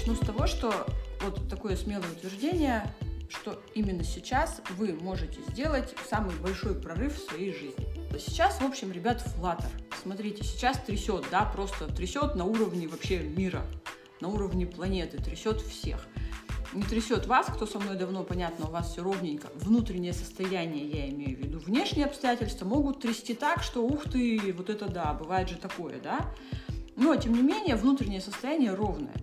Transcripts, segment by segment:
начну с того, что вот такое смелое утверждение, что именно сейчас вы можете сделать самый большой прорыв в своей жизни. Сейчас, в общем, ребят, флаттер. Смотрите, сейчас трясет, да, просто трясет на уровне вообще мира, на уровне планеты, трясет всех. Не трясет вас, кто со мной давно, понятно, у вас все ровненько. Внутреннее состояние, я имею в виду. Внешние обстоятельства могут трясти так, что ух ты, вот это да, бывает же такое, да. Но, тем не менее, внутреннее состояние ровное.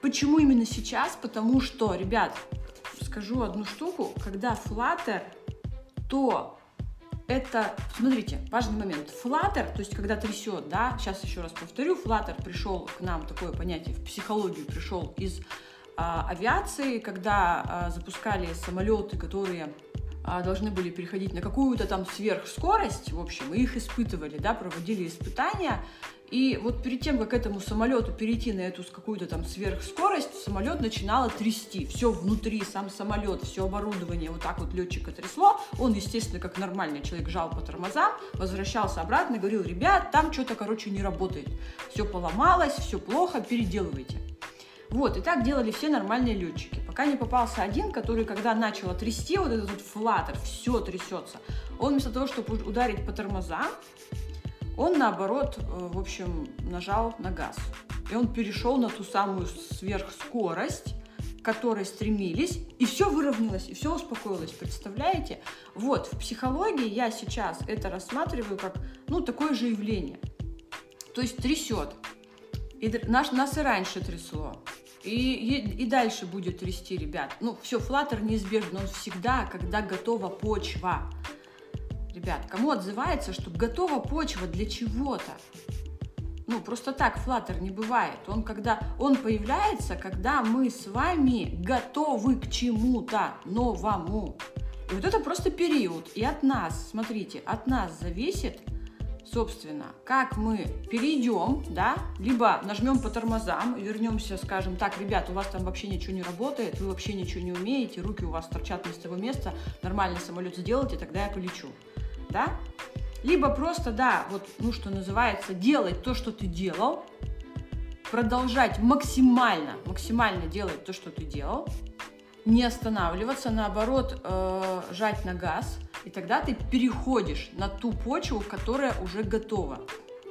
Почему именно сейчас? Потому что, ребят, скажу одну штуку, когда Flutter, то это, смотрите, важный момент. Flutter, то есть когда трясет, да, сейчас еще раз повторю, Flutter пришел к нам, такое понятие в психологию пришел из а, авиации, когда а, запускали самолеты, которые должны были переходить на какую-то там сверхскорость, в общем, и их испытывали, да, проводили испытания, и вот перед тем, как этому самолету перейти на эту какую-то там сверхскорость, самолет начинало трясти. Все внутри, сам самолет, все оборудование, вот так вот летчика трясло. Он, естественно, как нормальный человек, жал по тормозам, возвращался обратно и говорил, ребят, там что-то, короче, не работает. Все поломалось, все плохо, переделывайте. Вот, и так делали все нормальные летчики. Пока не попался один, который, когда начало трясти, вот этот вот флаттер, все трясется, он вместо того, чтобы ударить по тормозам, он, наоборот, э, в общем, нажал на газ. И он перешел на ту самую сверхскорость, к которой стремились, и все выровнялось, и все успокоилось. Представляете? Вот, в психологии я сейчас это рассматриваю как, ну, такое же явление. То есть трясет. И наш, нас и раньше трясло. И, и, и дальше будет трясти, ребят. Ну, все, флаттер неизбежен, он всегда, когда готова почва ребят, кому отзывается, что готова почва для чего-то. Ну, просто так Flutter не бывает. Он, когда, он появляется, когда мы с вами готовы к чему-то новому. И вот это просто период. И от нас, смотрите, от нас зависит, собственно, как мы перейдем, да, либо нажмем по тормозам, вернемся, скажем, так, ребят, у вас там вообще ничего не работает, вы вообще ничего не умеете, руки у вас торчат с того места, нормальный самолет сделайте, тогда я полечу да? Либо просто, да, вот, ну, что называется, делать то, что ты делал, продолжать максимально, максимально делать то, что ты делал, не останавливаться, наоборот, э, жать на газ, и тогда ты переходишь на ту почву, которая уже готова.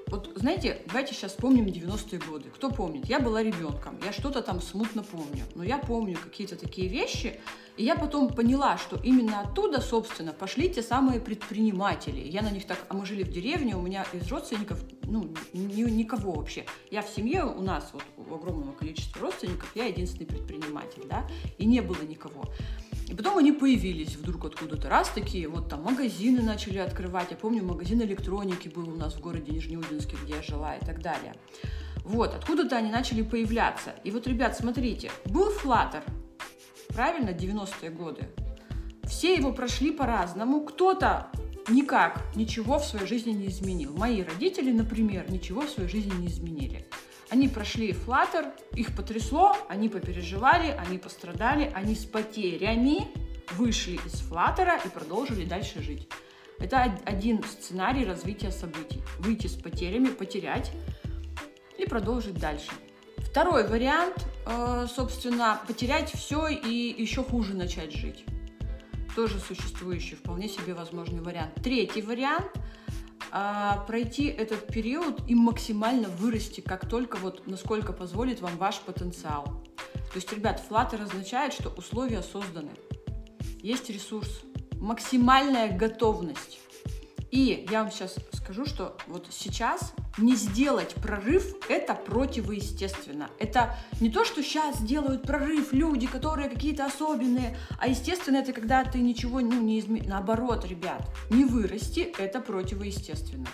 Вот, знаете, давайте сейчас вспомним 90-е годы. Кто помнит? Я была ребенком, я что-то там смутно помню, но я помню какие-то такие вещи, и я потом поняла, что именно оттуда, собственно, пошли те самые предприниматели. Я на них так, а мы жили в деревне, у меня из родственников, ну, ни, никого вообще. Я в семье, у нас вот у огромного количества родственников, я единственный предприниматель, да, и не было никого. И потом они появились вдруг откуда-то. Раз такие, вот там магазины начали открывать. Я помню, магазин электроники был у нас в городе Нижнеудинске, где я жила и так далее. Вот, откуда-то они начали появляться. И вот, ребят, смотрите, был Flutter, правильно, 90-е годы. Все его прошли по-разному. Кто-то никак ничего в своей жизни не изменил. Мои родители, например, ничего в своей жизни не изменили. Они прошли флаттер, их потрясло, они попереживали, они пострадали, они с потерями вышли из флаттера и продолжили дальше жить. Это один сценарий развития событий. Выйти с потерями, потерять и продолжить дальше. Второй вариант, э, собственно, потерять все и еще хуже начать жить. Тоже существующий, вполне себе возможный вариант. Третий вариант – а, пройти этот период и максимально вырасти, как только вот насколько позволит вам ваш потенциал. То есть, ребят, Flutter означает, что условия созданы. Есть ресурс, максимальная готовность. И я вам сейчас скажу, что вот сейчас не сделать прорыв – это противоестественно. Это не то, что сейчас делают прорыв люди, которые какие-то особенные, а естественно это когда ты ничего ну, не изменишь. Наоборот, ребят, не вырасти – это противоестественно.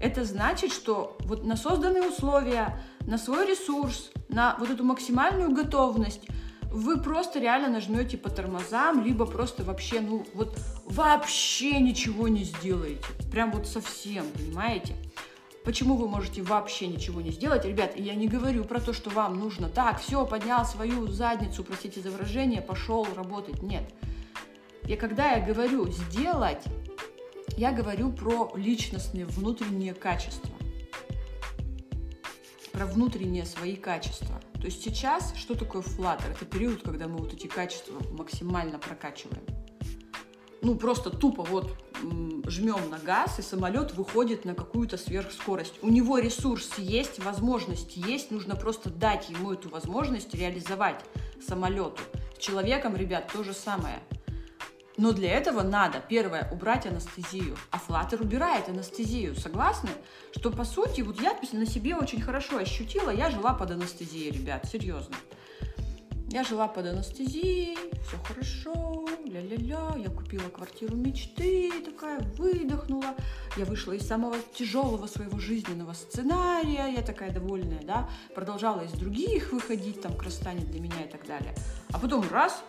Это значит, что вот на созданные условия, на свой ресурс, на вот эту максимальную готовность вы просто реально нажмете по тормозам, либо просто вообще, ну вот вообще ничего не сделаете. Прям вот совсем, понимаете? Почему вы можете вообще ничего не сделать? Ребят, я не говорю про то, что вам нужно так, все, поднял свою задницу, простите за выражение, пошел работать. Нет. И когда я говорю сделать, я говорю про личностные внутренние качества. про внутренние свои качества. То есть сейчас что такое флаттер? Это период, когда мы вот эти качества максимально прокачиваем. Ну, просто тупо вот жмем на газ, и самолет выходит на какую-то сверхскорость. У него ресурс есть, возможность есть, нужно просто дать ему эту возможность реализовать самолету. С человеком, ребят, то же самое. Но для этого надо, первое, убрать анестезию. А флаттер убирает анестезию. Согласны? Что, по сути, вот я на себе очень хорошо ощутила, я жила под анестезией, ребят, серьезно. Я жила под анестезией, все хорошо, ля-ля-ля, я купила квартиру мечты, такая выдохнула, я вышла из самого тяжелого своего жизненного сценария, я такая довольная, да, продолжала из других выходить, там, красотанет для меня и так далее. А потом раз,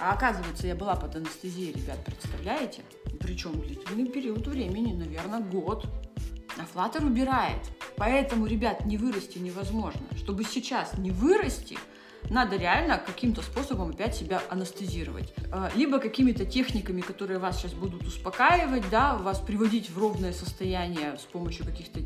а оказывается, я была под анестезией, ребят, представляете? Причем длительный период времени, наверное, год. А флаттер убирает. Поэтому, ребят, не вырасти невозможно. Чтобы сейчас не вырасти – надо реально каким-то способом опять себя анестезировать. А, либо какими-то техниками, которые вас сейчас будут успокаивать, да, вас приводить в ровное состояние с помощью каких-то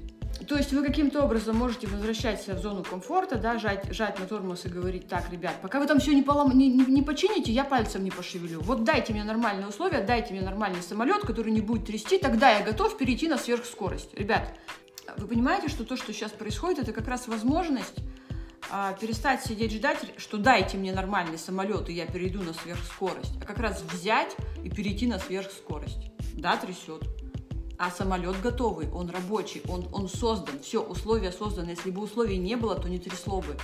то есть вы каким-то образом можете возвращать себя в зону комфорта, да, жать, жать на тормоз и говорить, так, ребят, пока вы там все не, полом... не, не, не почините, я пальцем не пошевелю. Вот дайте мне нормальные условия, дайте мне нормальный самолет, который не будет трясти, тогда я готов перейти на сверхскорость. Ребят, вы понимаете, что то, что сейчас происходит, это как раз возможность перестать сидеть ждать, что дайте мне нормальный самолет, и я перейду на сверхскорость, а как раз взять и перейти на сверхскорость. Да, трясет. А самолет готовый, он рабочий, он, он создан, все, условия созданы. Если бы условий не было, то не трясло бы.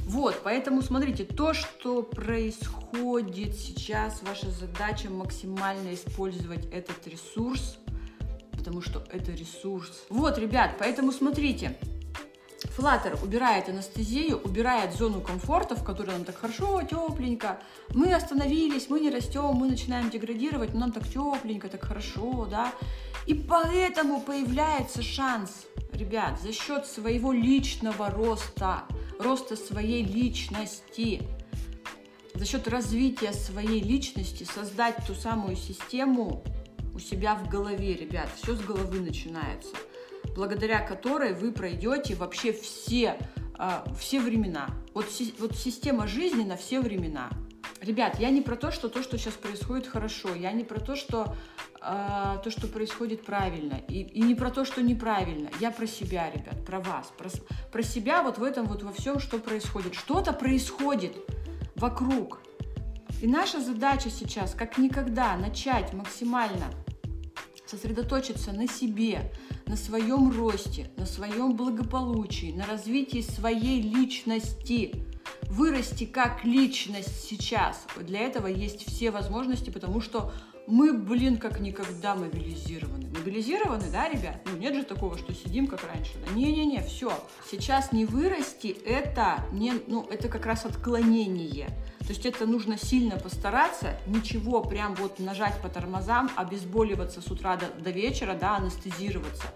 Вот, поэтому смотрите, то, что происходит сейчас, ваша задача максимально использовать этот ресурс, потому что это ресурс. Вот, ребят, поэтому смотрите, Flutter убирает анестезию, убирает зону комфорта, в которой нам так хорошо, тепленько. Мы остановились, мы не растем, мы начинаем деградировать, но нам так тепленько, так хорошо, да. И поэтому появляется шанс, ребят, за счет своего личного роста, роста своей личности, за счет развития своей личности создать ту самую систему у себя в голове, ребят. Все с головы начинается благодаря которой вы пройдете вообще все, а, все времена. Вот, вот система жизни на все времена. Ребят, я не про то, что то, что сейчас происходит хорошо, я не про то, что э, то, что происходит правильно, и, и не про то, что неправильно. Я про себя, ребят, про вас, про, про себя вот в этом вот во всем, что происходит. Что-то происходит вокруг. И наша задача сейчас, как никогда, начать максимально сосредоточиться на себе, на своем росте, на своем благополучии, на развитии своей личности. Вырасти как личность сейчас. Для этого есть все возможности, потому что мы, блин, как никогда мобилизированы. Мобилизированы, да, ребят? Ну, нет же такого, что сидим как раньше. Не-не-не, все. Сейчас не вырасти, это, не, ну, это как раз отклонение. То есть это нужно сильно постараться, ничего прям вот нажать по тормозам, обезболиваться с утра до, до вечера, да, анестезироваться.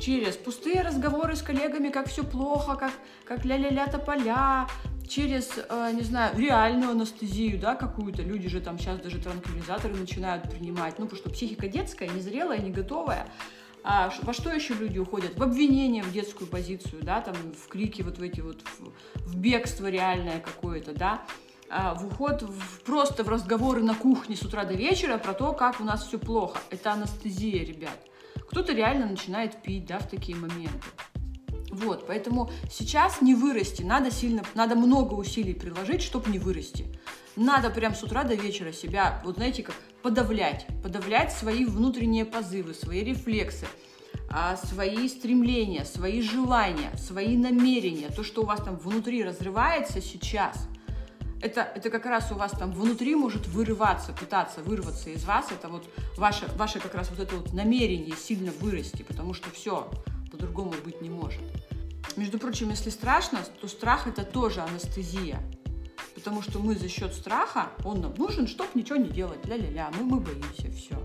Через пустые разговоры с коллегами, как все плохо, как, как ля-ля-ля тополя, через, э, не знаю, реальную анестезию, да, какую-то. Люди же там сейчас даже транквилизаторы начинают принимать, ну, потому что психика детская, незрелая, не готовая. А во что еще люди уходят? В обвинение, в детскую позицию, да, там, в крики вот в эти вот, в, в бегство реальное какое-то, да. А, в уход в, просто в разговоры на кухне с утра до вечера про то, как у нас все плохо. Это анестезия, ребят. Кто-то реально начинает пить, да, в такие моменты. Вот, поэтому сейчас не вырасти, надо сильно, надо много усилий приложить, чтобы не вырасти. Надо прям с утра до вечера себя, вот знаете, как подавлять, подавлять свои внутренние позывы, свои рефлексы, а, свои стремления, свои желания, свои намерения, то, что у вас там внутри разрывается сейчас – это, это как раз у вас там внутри может вырываться, пытаться вырваться из вас. Это вот ваше, ваше как раз вот это вот намерение сильно вырасти, потому что все по-другому быть не может. Между прочим, если страшно, то страх это тоже анестезия. Потому что мы за счет страха, он нам нужен, чтобы ничего не делать. Ля-ля-ля, мы, мы боимся, все.